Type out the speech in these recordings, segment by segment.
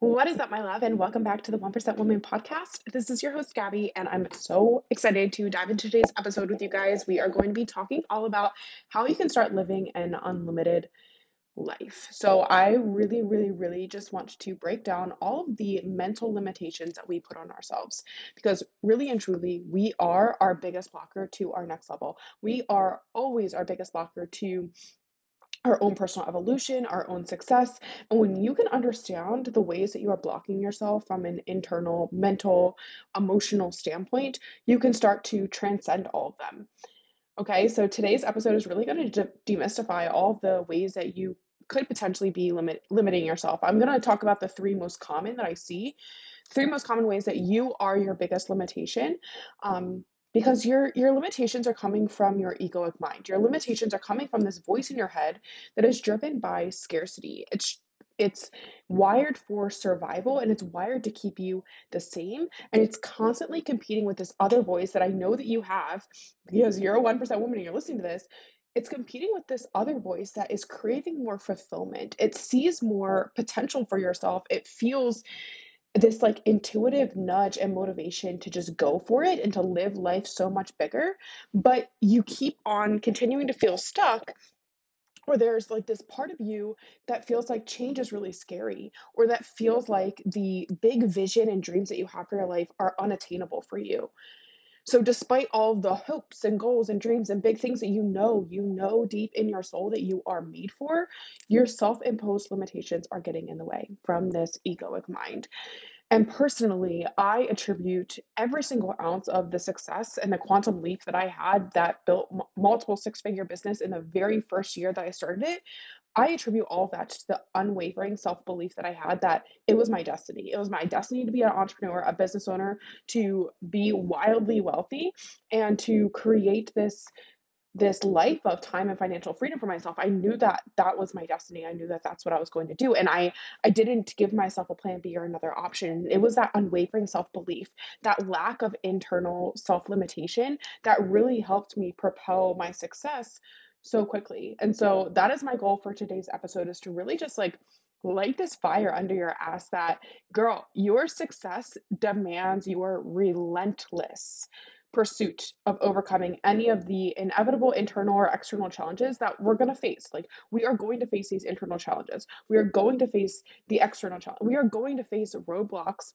What is up, my love, and welcome back to the 1% Woman podcast. This is your host, Gabby, and I'm so excited to dive into today's episode with you guys. We are going to be talking all about how you can start living an unlimited life. So, I really, really, really just want to break down all of the mental limitations that we put on ourselves because, really and truly, we are our biggest blocker to our next level. We are always our biggest blocker to our own personal evolution, our own success. And when you can understand the ways that you are blocking yourself from an internal, mental, emotional standpoint, you can start to transcend all of them. Okay, so today's episode is really going to de- demystify all the ways that you could potentially be limit- limiting yourself. I'm going to talk about the three most common that I see, three most common ways that you are your biggest limitation. Um, because your your limitations are coming from your egoic mind. Your limitations are coming from this voice in your head that is driven by scarcity. It's it's wired for survival and it's wired to keep you the same and it's constantly competing with this other voice that i know that you have because you're a 1% woman and you're listening to this. It's competing with this other voice that is craving more fulfillment. It sees more potential for yourself. It feels this like intuitive nudge and motivation to just go for it and to live life so much bigger but you keep on continuing to feel stuck or there's like this part of you that feels like change is really scary or that feels like the big vision and dreams that you have for your life are unattainable for you so despite all the hopes and goals and dreams and big things that you know you know deep in your soul that you are made for your self-imposed limitations are getting in the way from this egoic mind and personally, I attribute every single ounce of the success and the quantum leap that I had that built m- multiple six figure business in the very first year that I started it. I attribute all of that to the unwavering self belief that I had that it was my destiny. It was my destiny to be an entrepreneur, a business owner, to be wildly wealthy, and to create this this life of time and financial freedom for myself. I knew that that was my destiny. I knew that that's what i was going to do and i i didn't give myself a plan b or another option. It was that unwavering self-belief that lack of internal self-limitation that really helped me propel my success so quickly and so that is my goal for today's episode is to really just like light this fire under your ass that girl your success demands your relentless pursuit of overcoming any of the inevitable internal or external challenges that we're going to face. Like, we are going to face these internal challenges. We are going to face the external challenge. We are going to face roadblocks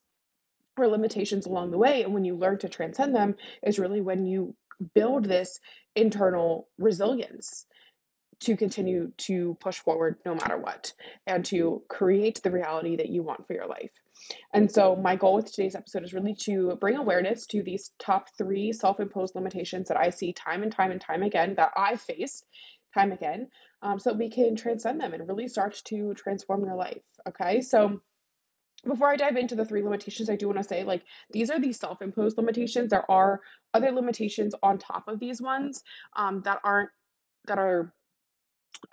or limitations along the way. And when you learn to transcend them, is really when you build this internal resilience to continue to push forward no matter what and to create the reality that you want for your life. And so, my goal with today's episode is really to bring awareness to these top three self imposed limitations that I see time and time and time again, that I face time again, um, so we can transcend them and really start to transform your life. Okay. So, before I dive into the three limitations, I do want to say like these are the self imposed limitations. There are other limitations on top of these ones um, that aren't that are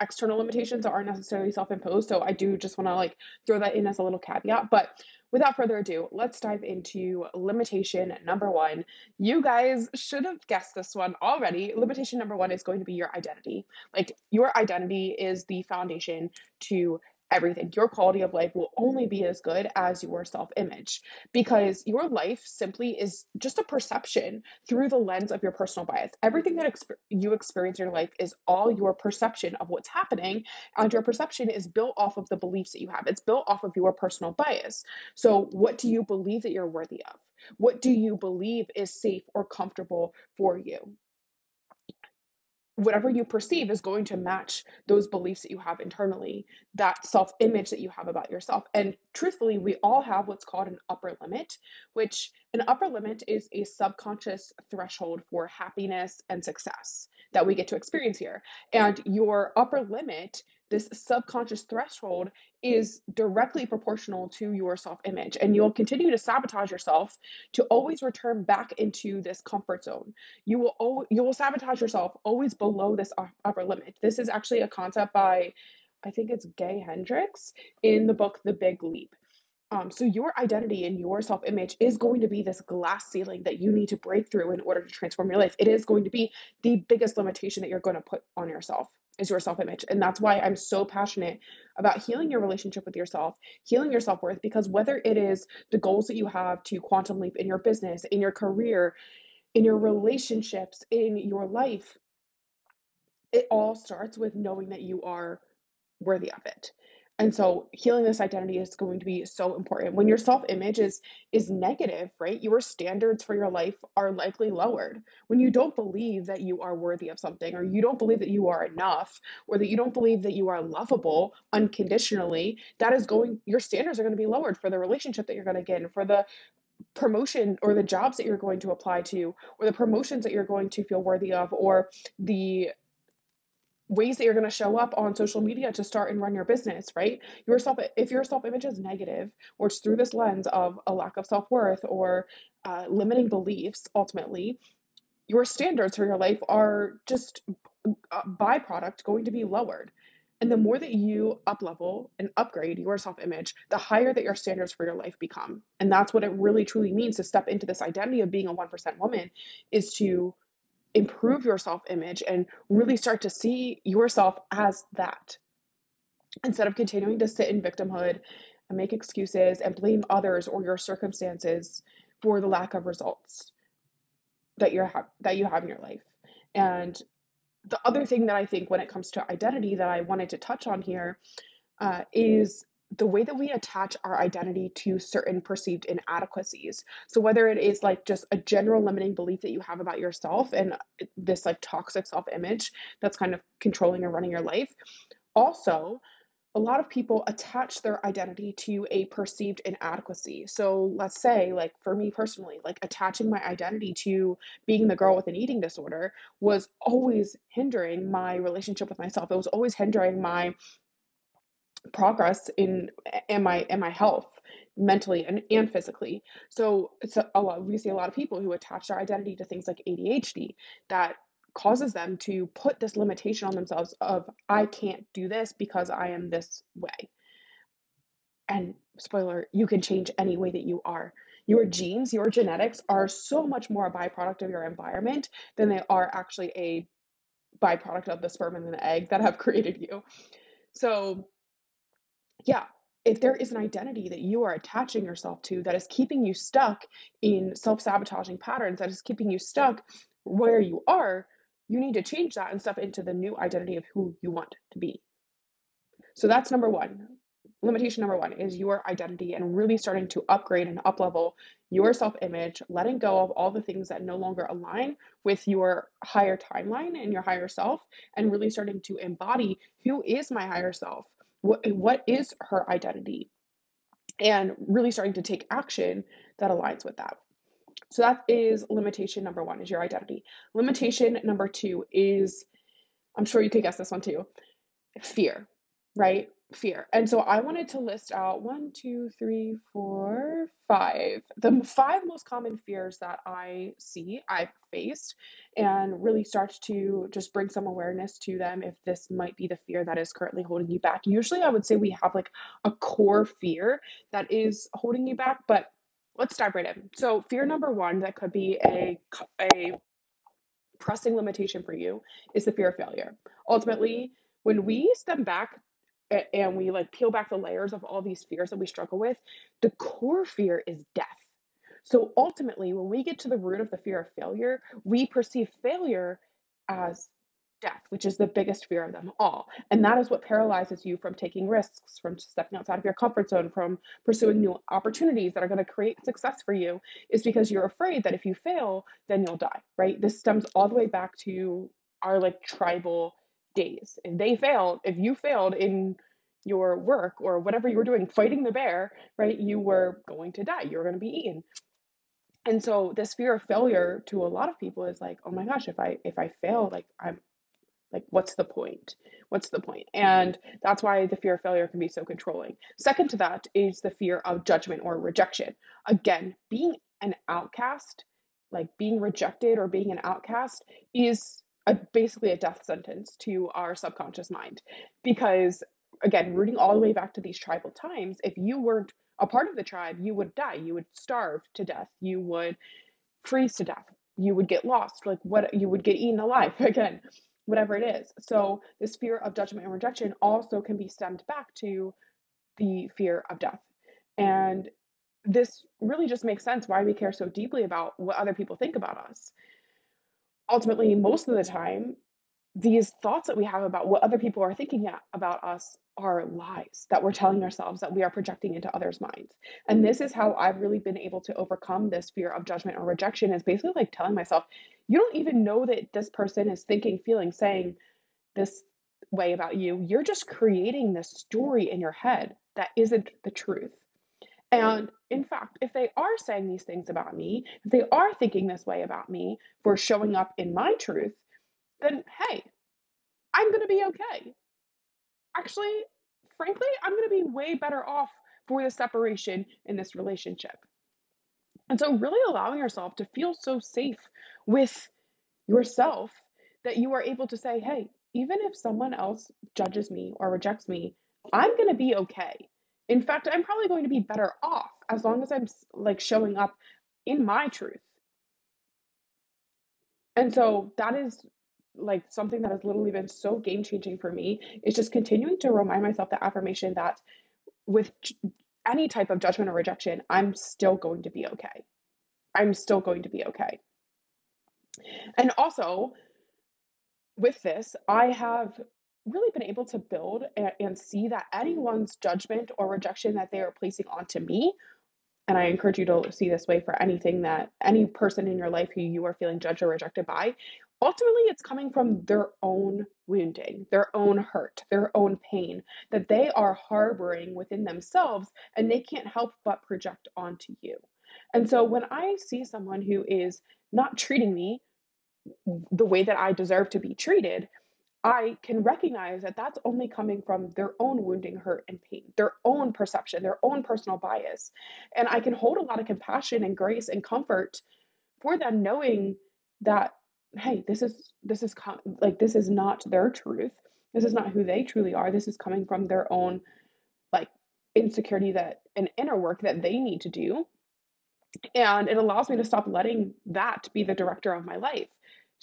external limitations that aren't necessarily self-imposed. So I do just want to like throw that in as a little caveat. But without further ado, let's dive into limitation number one. You guys should have guessed this one already. Limitation number one is going to be your identity. Like your identity is the foundation to everything. Your quality of life will only be as good as your self image because your life simply is just a perception through the lens of your personal bias. Everything that mm-hmm. exp- you experience in your life is all your perception of what's happening, and your perception is built off of the beliefs that you have. It's built off of your personal bias. So, what do you believe that you're worthy of? What do you believe is safe or comfortable for you? Whatever you perceive is going to match those beliefs that you have internally, that self image that you have about yourself. And truthfully, we all have what's called an upper limit, which an upper limit is a subconscious threshold for happiness and success that we get to experience here. And your upper limit, this subconscious threshold, is directly proportional to your self image. And you'll continue to sabotage yourself to always return back into this comfort zone you will you will sabotage yourself always below this upper limit. This is actually a concept by I think it's Gay Hendricks in the book The Big Leap. Um, so your identity and your self-image is going to be this glass ceiling that you need to break through in order to transform your life. It is going to be the biggest limitation that you're going to put on yourself is your self image. And that's why I'm so passionate about healing your relationship with yourself, healing your self worth, because whether it is the goals that you have to quantum leap in your business, in your career, in your relationships, in your life, it all starts with knowing that you are worthy of it. And so healing this identity is going to be so important. When your self-image is is negative, right? Your standards for your life are likely lowered. When you don't believe that you are worthy of something or you don't believe that you are enough or that you don't believe that you are lovable unconditionally, that is going your standards are going to be lowered for the relationship that you're going to get and for the promotion or the jobs that you're going to apply to or the promotions that you're going to feel worthy of or the ways that you're going to show up on social media to start and run your business, right? Your self, if your self image is negative, or it's through this lens of a lack of self worth or uh, limiting beliefs, ultimately, your standards for your life are just a byproduct going to be lowered. And the more that you up level and upgrade your self image, the higher that your standards for your life become. And that's what it really truly means to step into this identity of being a 1% woman is to improve your self image and really start to see yourself as that instead of continuing to sit in victimhood and make excuses and blame others or your circumstances for the lack of results that you're ha- that you have in your life. And the other thing that I think when it comes to identity that I wanted to touch on here uh, is the way that we attach our identity to certain perceived inadequacies. So whether it is like just a general limiting belief that you have about yourself and uh, this like toxic self-image that's kind of controlling and running your life. Also, a lot of people attach their identity to a perceived inadequacy. So let's say, like for me personally, like attaching my identity to being the girl with an eating disorder was always hindering my relationship with myself. It was always hindering my progress in in my in my health mentally and, and physically. So it's a, a lot we see a lot of people who attach their identity to things like adhd that causes them to put this limitation on themselves of i can't do this because i am this way. And spoiler you can change any way that you are. Your genes your genetics are so much more a byproduct of your environment than they are actually a byproduct of the sperm and the egg that have created you. So yeah, if there is an identity that you are attaching yourself to that is keeping you stuck in self sabotaging patterns, that is keeping you stuck where you are, you need to change that and step into the new identity of who you want to be. So that's number one. Limitation number one is your identity and really starting to upgrade and uplevel your self image, letting go of all the things that no longer align with your higher timeline and your higher self, and really starting to embody who is my higher self? What, what is her identity? And really starting to take action that aligns with that. So that is limitation number one is your identity. Limitation number two is, I'm sure you could guess this one too, fear, right? Fear. And so I wanted to list out one, two, three, four, five. The five most common fears that I see, I've faced, and really start to just bring some awareness to them if this might be the fear that is currently holding you back. Usually, I would say we have like a core fear that is holding you back, but let's dive right in. So, fear number one that could be a, a pressing limitation for you is the fear of failure. Ultimately, when we step back and we like peel back the layers of all these fears that we struggle with, the core fear is death. So ultimately, when we get to the root of the fear of failure, we perceive failure as death, which is the biggest fear of them all. And that is what paralyzes you from taking risks, from stepping outside of your comfort zone, from pursuing new opportunities that are going to create success for you, is because you're afraid that if you fail, then you'll die, right? This stems all the way back to our like tribal days. If they failed, if you failed in your work or whatever you were doing, hmm. fighting the bear, right, you were going to die. You were going to be eaten. And so this fear of failure to a lot of people is like, oh my hmm. gosh, if I if I fail, like I'm like, what's the point? What's the point? Hmm. And that's why the fear of failure can be so controlling. Second to that is the fear of judgment or rejection. Again, being an outcast, like being rejected or being an outcast, is a, basically a death sentence to our subconscious mind. Because, again, rooting all the way back to these tribal times, if you weren't a part of the tribe, you would die. You would starve to death. You would freeze to death. You would get lost. Like what? You would get eaten alive again whatever it is. So, this fear of judgment and rejection also can be stemmed back to the fear of death. And this really just makes sense why we care so deeply about what other people think about us. Ultimately, most of the time, these thoughts that we have about what other people are thinking about us are lies that we're telling mm-hmm. ourselves that we are projecting into others' minds. And this is how mm-hmm. I've really been able to overcome this fear of judgment or rejection is basically like telling myself, you don't even know that this person is thinking, feeling, saying this way about you. You're just creating this story in your head that isn't the truth. And in fact, if they are saying these things about me, if they are thinking this way about me for showing up in my truth, then hey, I'm going to be okay. Actually, frankly, I'm going to be way better off for the separation in this relationship. And so, really allowing yourself to feel so safe with yourself that you are able to say, hey, even if someone else judges me or rejects me, I'm going to be okay. In fact, I'm probably going to be better off as long as I'm like showing up in my truth. And so that is like something that has literally been so game changing for me is just continuing to remind myself the affirmation that with any type of judgment or rejection, I'm still going to be okay. I'm still going to be okay. And also, with this, I have really been able to build and, and, see that anyone's judgment or rejection that they are placing onto me, and I encourage you to see this way for anything that any person in your life who you are feeling judged or rejected by, ultimately it's coming from their own wounding, their own hurt, their own pain that they are harboring within themselves and they can't help but project onto you. And so when I see someone who is not treating me the way that I deserve to be treated, I can recognize that that's only coming from their own wounding, hurt, and pain, their own perception, their own personal bias. And I can hold a lot of compassion and grace and comfort for them knowing that, hey, this is, this is like, this is not their truth. This is not who they truly are. This is coming from their own, like, insecurity that, and inner work that they need to do. And it allows me to stop letting that be the director of my life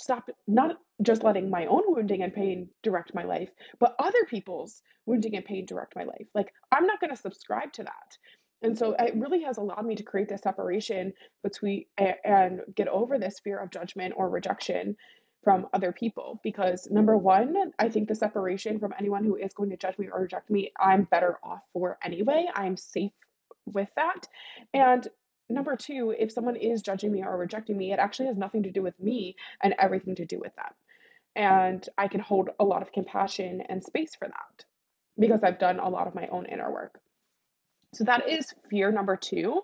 stop not just letting my own wounding and pain direct my life, but other people's wounding and pain direct my life. Like, I'm not going to subscribe to that. And so it really has allowed me to create this separation between and get over this fear of judgment or rejection from other people. Because number one, I think the separation from anyone who is going to judge me or reject me, I'm better off for anyway. I'm safe with that. And number two, if someone is judging me or rejecting me, it actually has nothing to do with me and everything to do with them. And I can hold a lot of compassion and space for that because I've done a lot of my own inner work. So that is fear number two.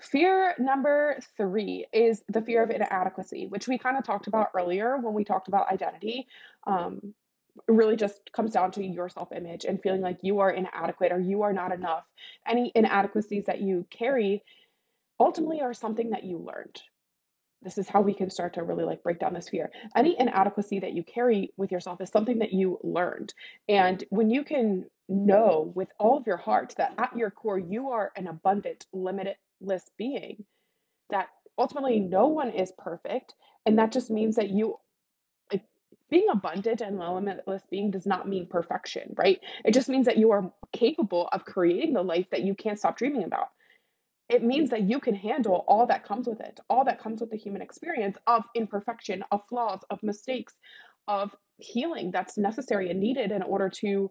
Fear number three is the fear of inadequacy, which we kind of talked about earlier when we talked about identity. Um, really just comes down to your self image and feeling like you are inadequate or you are not enough. Any inadequacies that you carry ultimately are something that you learned. This is how we can start to really like break down this fear. Any inadequacy that you carry with yourself is something that you learned. And when you can know with all of your heart that at your core you are an abundant, limitless being, that ultimately no one is perfect. And that just means that you like being abundant and limitless being does not mean perfection, right? It just means that you are capable of creating the life that you can't stop dreaming about it means that you can handle all that comes with it, all that comes with the human experience of imperfection, of flaws, of mistakes, of healing that's necessary and needed in order to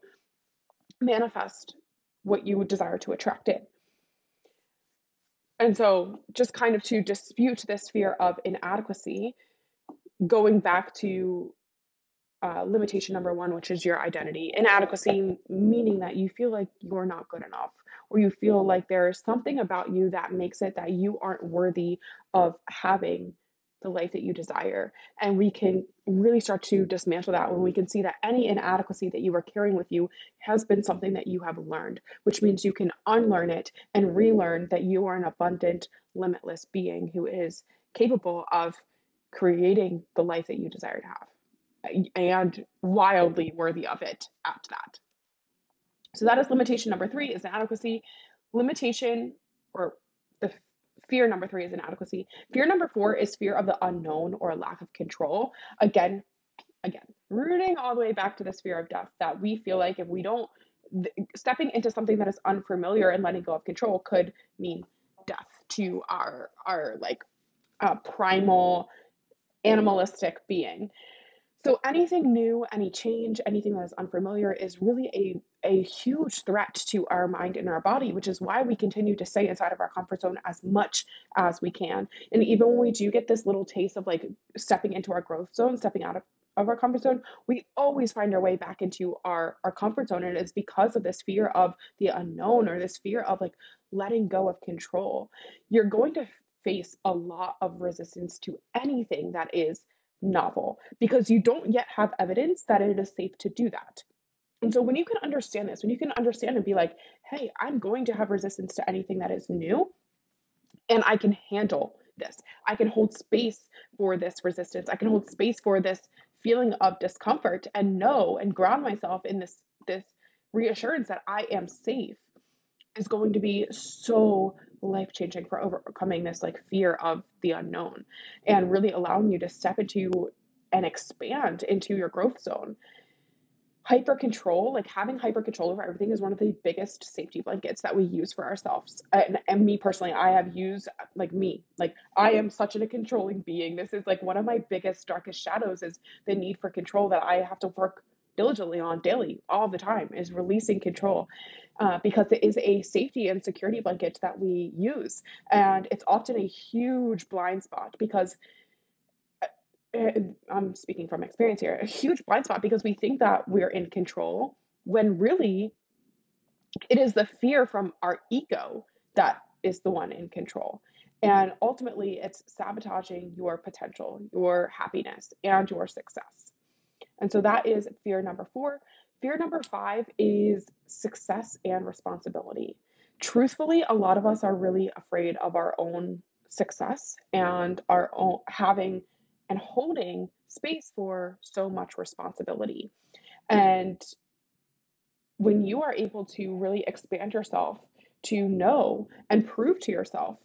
manifest what you would desire to attract in. And so, just kind of to dispute this fear of inadequacy, going back to uh, limitation number one, which is your identity. Inadequacy, meaning that you feel like you're not good enough, or you feel like there's something about you that makes it that you aren't worthy of having the life that you desire. And we can really start to dismantle that when we can see that any inadequacy that you are carrying with you has been something that you have learned, which means you can unlearn it and relearn that you are an abundant, limitless being who is capable of creating the life that you desire to have eh, and wildly worthy of it at that. So that is limitation number three is inadequacy. Limitation or the fear number three is inadequacy. Fear number four is fear of the unknown or lack of control. Again, again, rooting all the way back to this fear of death that we feel like if we don't stepping into something that is unfamiliar and letting go of control could mean death to our our like uh, primal animalistic being so anything new, any change, anything that is unfamiliar is really a a huge threat to our mind and our body, which is why we continue to stay inside of our comfort zone as much as we can. And even when we do get this little taste of like stepping into our growth zone, stepping out of, of our comfort zone, we always find our way back into our, our comfort zone. And it's because of this fear of the unknown or this fear of like letting go of control. You're going to face a lot of resistance to anything that is novel because you don't yet have evidence that it is safe to do that. And so when you can understand this, when you can understand and be like, hey, I'm going to have resistance to anything that is new, and I can handle this. I can hold space for this resistance. I can hold space for this feeling of discomfort and know and ground myself in this this reassurance that I am safe is going to be so life changing for overcoming this like fear of the unknown and really allowing you to step into and expand into your growth zone hyper control like having hyper control over everything is one of the biggest safety blankets that we use for ourselves. And, and, me personally i have used like me like i am such a controlling being. This is like one of my biggest darkest shadows is the need for control that i have to work diligently on daily all the time is releasing control uh, because it is a safety and security blanket that we use. And it's often a huge blind spot because Eh, I'm speaking from experience here, a huge blind spot because we think that we're in control when really it is the fear from our ego that is the one in control. And ultimately, it's sabotaging your potential, your happiness, and your success. And so that is fear number four. Fear number five is success and responsibility. Truthfully, a lot of us are really afraid of our own success and our own having and holding space for so much responsibility. Mm-hmm. And when you are able to really expand yourself to know and prove to yourself,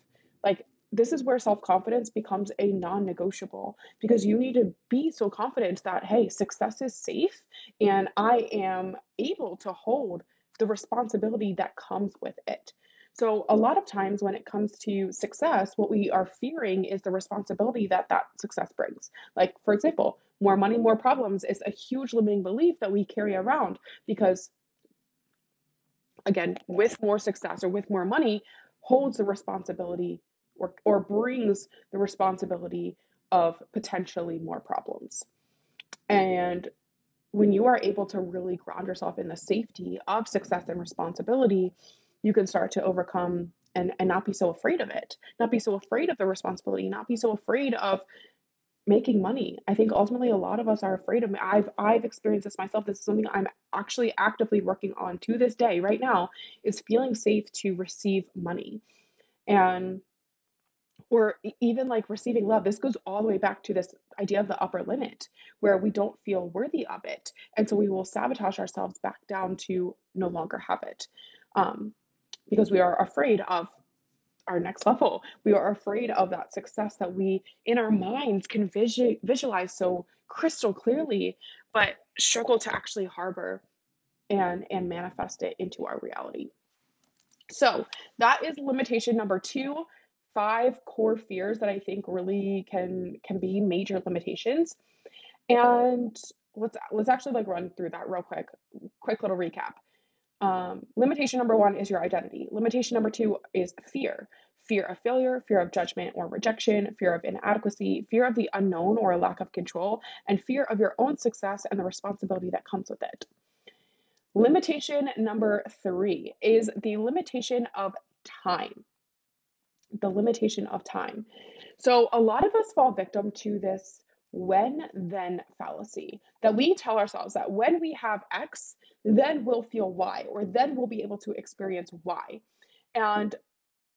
like this is where self confidence becomes a non negotiable because you need to be so confident that, hey, success is safe and I am able to hold the responsibility that comes with it. So, a lot of times when it comes to success, what we are fearing is the responsibility that that success brings. Like, for example, more money, more problems is a huge limiting belief that we carry around because again, with more success or with more money, holds the responsibility or, or brings the responsibility of potentially more problems. And when you are able to really ground yourself in the safety of success and responsibility, you can start to overcome and, and not be so afraid of it, not be so afraid of the responsibility, not be so afraid of making money. I think ultimately a lot of us are afraid of I've I've experienced this myself. This is something I'm actually actively working on to this day right now is feeling safe to receive money. And or even like receiving love. This goes all the way back to this idea of the upper limit where we don't feel worthy of it. And so we will sabotage ourselves back down to no longer have it. Um, because we are afraid of our next level. We are afraid of that success that we, in our minds, can visu- visualize so crystal clearly, but struggle to actually harbor and and manifest it into our reality. So that is limitation number two. Five core fears that I think really can can be major limitations. And let's let's actually like run through that real quick. Quick little recap. Um, limitation number one is your identity. Limitation number two is fear fear of failure, fear of judgment or rejection, fear of inadequacy, fear of the unknown or a lack of control, and fear of your own success and the responsibility that comes with it. Limitation number three is the limitation of time. The limitation of time. So, a lot of us fall victim to this when then fallacy that we tell ourselves that when we have X, then we'll feel Y, or then we'll be able to experience Y. And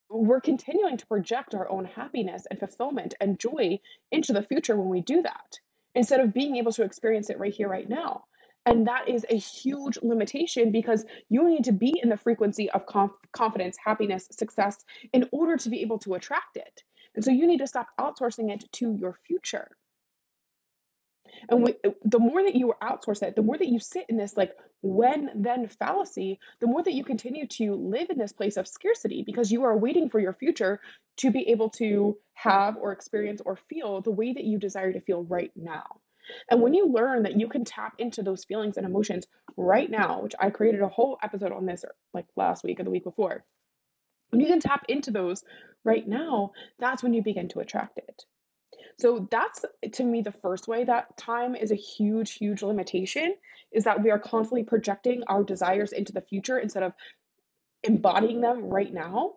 we're continuing to project our own happiness and fulfillment and joy into the future when we do that instead of being able to experience it right here, right now. And that is a huge limitation because you need to be in the frequency of conf- confidence, happiness, success in order to be able to attract it. And so you need to stop outsourcing it to your future. And we, the more that you outsource it, the more that you sit in this like when then fallacy, the more that you continue to live in this place of scarcity because you are waiting for your future to be able to have or experience or feel the way that you desire to feel right now. And when you learn that you can tap into those feelings and emotions right now, which I created a whole episode on this like last week or the week before, when you can tap into those right now, that's when you begin to attract it. So that's to me the first way that time is a huge, huge limitation is that we are constantly projecting our desires into the future instead of embodying them right now.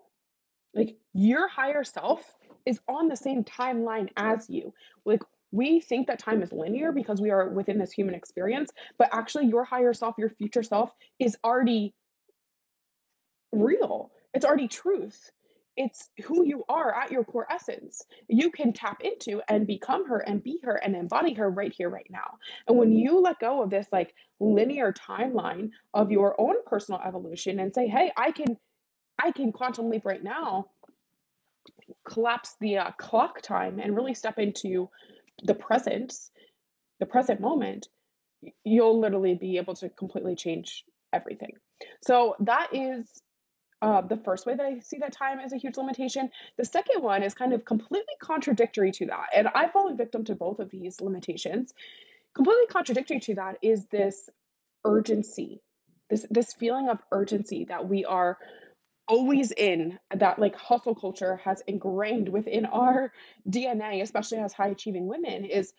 Like your higher self is on the same timeline as you. Like we think that time is linear because we are within this human experience, but actually, your higher self, your future self, is already real. It's already truth. It's who you are at your core essence. You can tap into and become her and be her and embody her right here, right now. And when you let go of this like linear timeline of your own personal evolution and say, hey, I can I can quantum leap right now, collapse the uh, clock time and really step into the present, the present moment, you'll literally be able to completely change everything. So that is uh, the first way that I see that time as a huge limitation. The second one is kind of completely contradictory to that. And I've fallen victim to both of these limitations. Completely contradictory to that is this urgency, this, this feeling of urgency that we are always in that like hustle culture has ingrained within our DNA, especially as high achieving women, is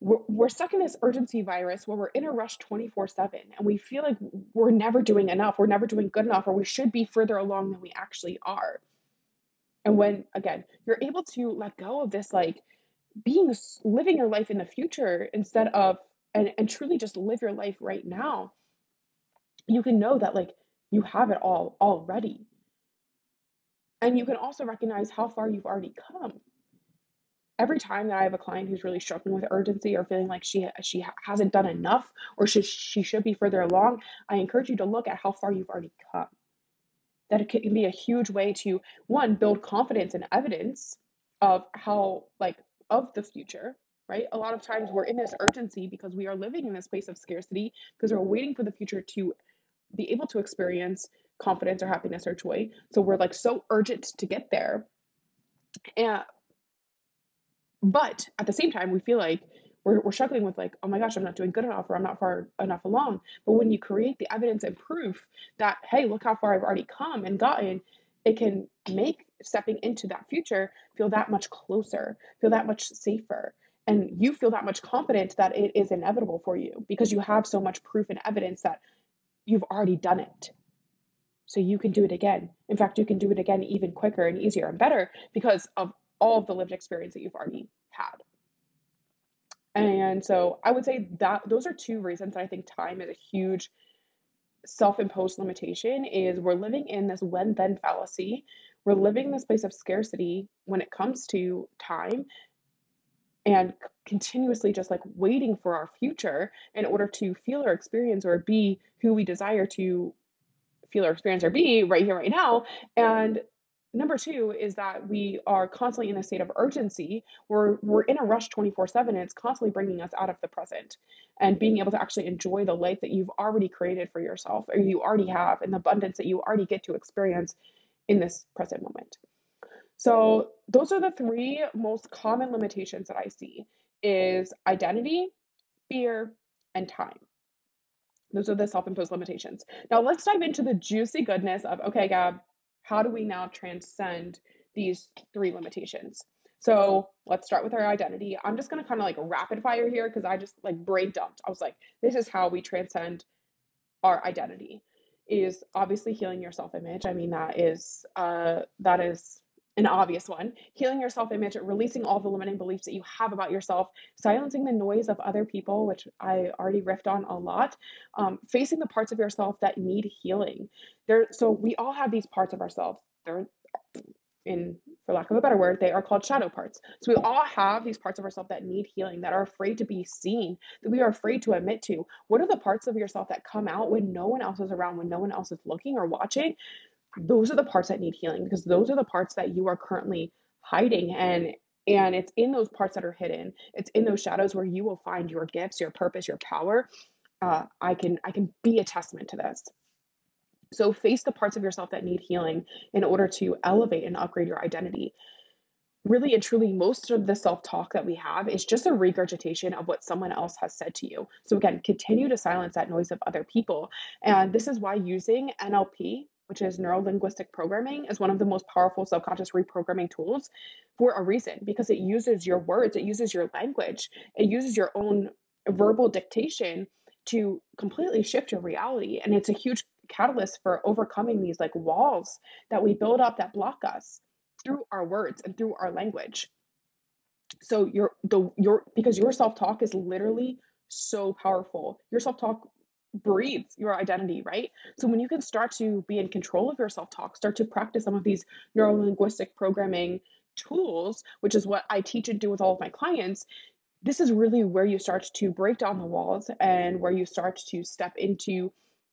we're, we're stuck in this urgency virus where we're in a rush 24 7 and we feel like we're never doing enough, we're never doing good enough, or we should be further along than we actually are. And when, again, you're able to let go of this, like being living your life in the future instead of, and, and truly just live your life right now, you can know that, like, you have it all already. And you can also recognize how far you've already come. Every time that I have a client who's really struggling with urgency or feeling like she she hasn't done enough or she, she should be further along, I encourage you to look at how far you've already come. That it can be a huge way to one build confidence and evidence of how like of the future, right? A lot of times we're in this urgency because we are living in this place of scarcity because we're waiting for the future to be able to experience confidence or happiness or joy. So we're like so urgent to get there. And but at the same time, we feel like we're, we're struggling with like, oh my gosh, I'm not doing good enough or I'm not far enough along. But when you create the evidence and proof that, hey, look how far I've already come and gotten, it can make stepping into that future feel that much closer, feel that much safer. And you feel that much confident that it is inevitable for you because you have so much proof and evidence that you've already done it. So you can do it again. In fact, you can do it again even quicker and easier and better because of all of the lived experience that you've already had. And so I would say that those are two reasons I think time is a huge self-imposed limitation is we're living in this when then fallacy. We're living in this place of scarcity when it comes to time and continuously just like waiting for our future in order to feel or experience or be who we desire to feel or experience or be right here, right now. And number two is that we are constantly in a state of urgency. We're, we're in a rush 24 7, and it's constantly bringing us out of the present and being able to actually enjoy the life that you've already created for yourself or you already have and the abundance that you already get to experience in this present moment. So those are the three most common limitations that I see is identity, fear, and time. Those are the self-imposed limitations. Now let's dive into the juicy goodness of okay, Gab, how do we now transcend these three limitations? So let's start with our identity. I'm just gonna kind of like rapid fire here because I just like brain dumped. I was like, this is how we transcend our identity. Is obviously healing your self-image. I mean, that is uh that is an obvious one. Healing your self image, releasing all the limiting beliefs that you have about yourself, silencing the noise of other people, which I already riffed on a lot, um, facing the parts of yourself that need healing. There, so we all have these parts of ourselves. They're in for lack of a better word, they are called shadow parts. So we all have these parts of ourselves that need healing, that are afraid to be seen, that we are afraid to admit to. What are the parts of yourself that come out when no one else is around, when no one else is looking or watching? Those are the parts that need healing because those are the parts that you are currently hiding and And it's in those parts that are hidden. It's in those shadows where you will find your gifts, your purpose, your power. Uh, I can I can be a testament to this. So face the parts of yourself that need healing in order to elevate and upgrade your identity really and truly most of the self-talk that we have is just a regurgitation of what someone else has said to you so again continue to silence that noise of other people and this is why using nlp which is neuro linguistic programming is one of the most powerful subconscious reprogramming tools for a reason because it uses your words it uses your language it uses your own verbal dictation to completely shift your reality and it's a huge catalyst for overcoming these like walls that we build up that block us through our words and through our language. So your the your because your self-talk is literally so powerful. Your self-talk breathes your identity, right? So when you can start to be in control of your self-talk, start to practice some of these neuro-linguistic programming tools, which is what I teach and do with all of my clients, this is really where you start to break down the walls and where you start to step into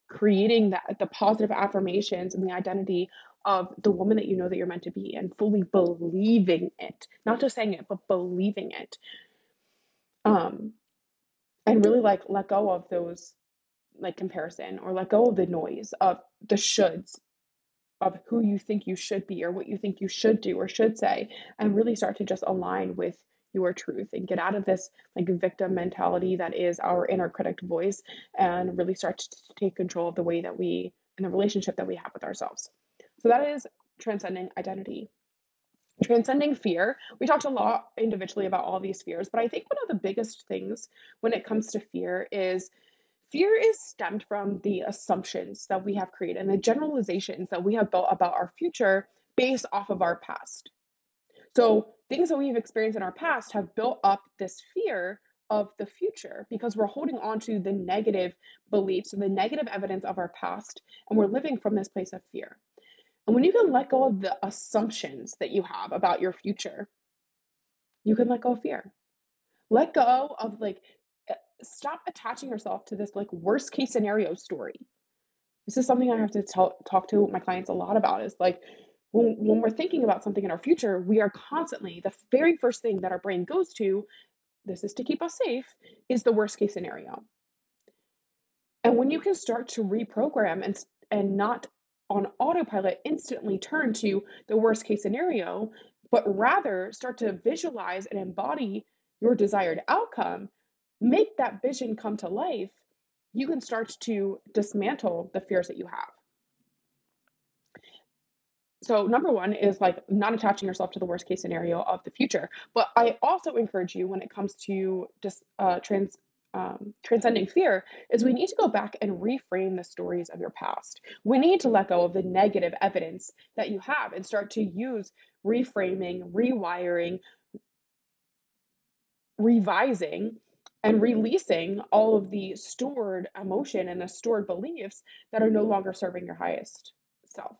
creating that the positive affirmations and the identity of the woman that you know that you're meant to be and fully believing it not just saying it but believing it um and really like let go of those like comparison or let go of the noise of the shoulds of who you think you should be or what you think you should do or should say and really start to just align with your truth and get out of this like victim mentality that is our inner critic voice and really start to take control of the way that we and the relationship that we have with ourselves. So that is transcending identity. Transcending fear. We talked a lot individually about all these fears but i think one of the biggest things when it comes to fear is Fear is stemmed from the assumptions that we have created and the generalizations that we have built about our future based off of our past. So, things that we've experienced in our past have built up this fear of the future because we're holding on to the negative beliefs and the negative evidence of our past, and we're living from this place of fear. And when you can let go of the assumptions that you have about your future, you can let go of fear. Let go of like, stop attaching yourself to this like worst case scenario story this is something I have to talk to my clients a lot about is like when, when we're thinking about something in our future, we are constantly, the very first thing that our brain goes to, this is to keep us safe, is the worst case scenario. And when you can start to reprogram and, and not on autopilot instantly turn to the worst case scenario, but rather start to visualize and embody your desired outcome, make that vision come to life, you can start to dismantle the fears that you have. So number one is like not attaching yourself to the worst case scenario of the future. But I also encourage you when it comes to just uh, trans um, transcending fear is we need to go back and reframe the stories of your past. We need to let go of the negative evidence that you have and start to use reframing, rewiring, revising, and releasing all of the stored emotion and the stored beliefs that are no longer serving your highest self.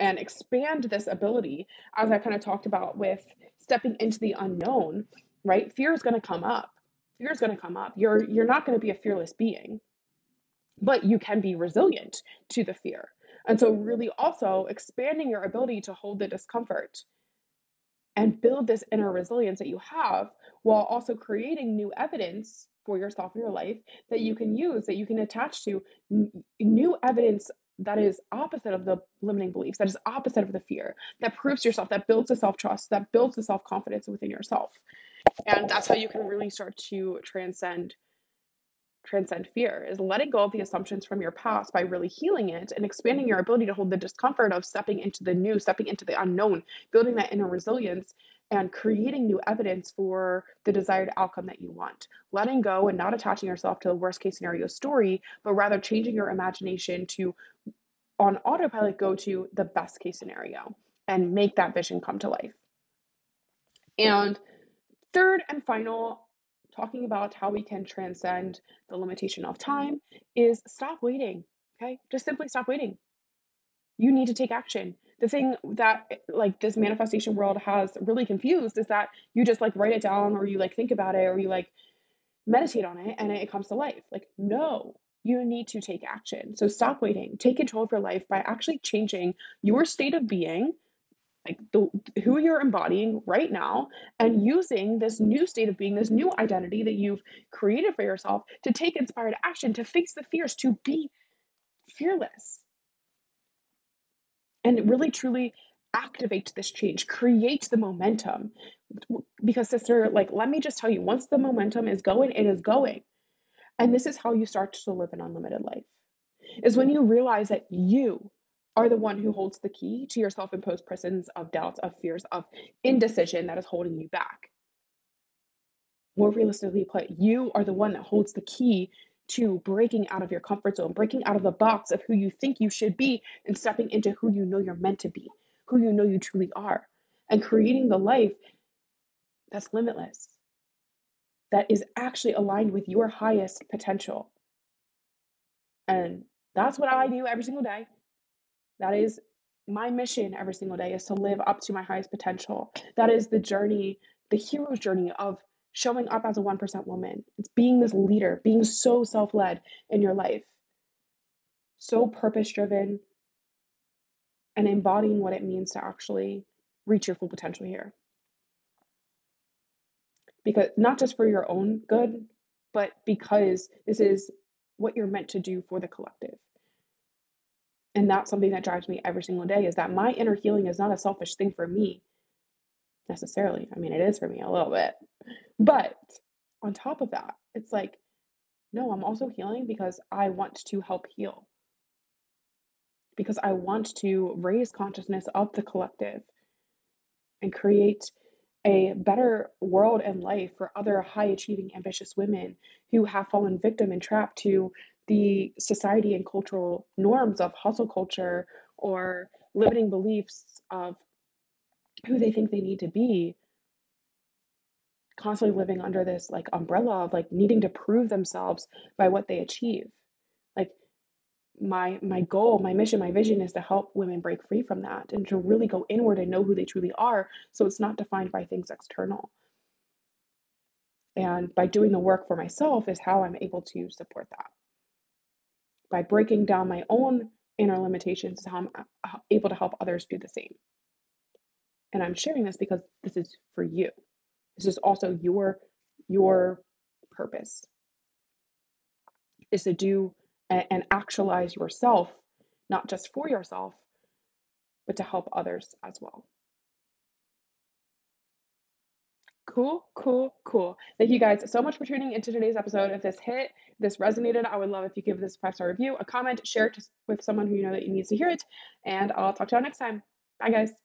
And expand this ability as i kind of talked about with stepping into the unknown right? Fear is going to come up. Fear is going to come up. You're you're not going to be a fearless being but you can be resilient to the fear. And so really also expanding your ability to hold the discomfort and build this inner resilience that you have while also creating new evidence for yourself in your life that you can use that you can attach to n- new evidence that is opposite of the limiting beliefs that is opposite of the fear that proves yourself that builds the self-trust that builds the self-confidence within yourself. And that's how you can really start to transcend transcend fear is letting go of the mm-hmm. assumptions from your past by really healing it and expanding your mm-hmm. ability to hold the discomfort of stepping into the new, stepping into the unknown, building that inner resilience and creating new evidence for the desired outcome that you want. Letting go and not attaching yourself to the worst case scenario story, but rather changing your imagination to on autopilot go to the best case scenario and make that vision come to life. And third and final talking about how we can transcend the limitation of time is stop waiting. Okay. Just simply stop waiting. You need to take action. The thing that like this manifestation world has really confused is that you just like write it down or you like think about it or you like meditate on it and it comes to life. Like, no, you need to take action. So stop waiting. Take control of your life by actually changing your state of being like the who you're embodying right now and using this new state of being this new identity that you've created for yourself to take inspired action to face the fears to be fearless. And really truly activate this change create the momentum. Because sister like let me just tell you once the momentum is going it is going. And this is how you start to live an unlimited life is when you realize that you are the one who holds the key to your self imposed prisons of doubts, of fears, of indecision that is holding you back. More realistically put, you are the one that holds the key to breaking out of your comfort zone, breaking out of the box of who you think you should be, and stepping into who you know you're meant to be, who you know you truly are, and creating the life that's limitless, that is actually aligned with your highest potential. And that's what I do every single day. That is my mission every single day is to live up to my highest potential. That is the journey, the hero's journey of showing up as a 1% woman. It's being this leader, being so self led in your life, so purpose driven, and embodying what it means to actually reach your full potential here. Because not just for your own good, but because this is what you're meant to do for the collective and that's something that drives me every single day is that my inner healing is not a selfish thing for me necessarily. I mean, it is for me a little bit. But on top of that, it's like, no, I'm also healing because I want to help heal. Because I want to raise consciousness of the collective and create a better world and life for other high achieving, ambitious women who have fallen victim and trapped to the society and cultural norms of hustle culture or limiting beliefs of who they think they need to be constantly living under this like umbrella of like needing to prove themselves by what they achieve. Like my my goal my mission my vision is to help women break free from that and to really go inward and know who they truly are so it's not defined by things external. And by doing the work for myself is how i'm able to support that by breaking down my own inner limitations, is how I'm uh, able to help others do the same. And I'm sharing this because this is for you. This is also your your purpose is to do and actualize yourself, not just for yourself, but to help others as well. Cool, cool, cool. Thank you guys so much for tuning into today's episode. If this hit, this resonated, I would love if you give this five star review, a comment, share it with someone who you know that needs to hear it, and I'll talk to you all next time. Bye, guys.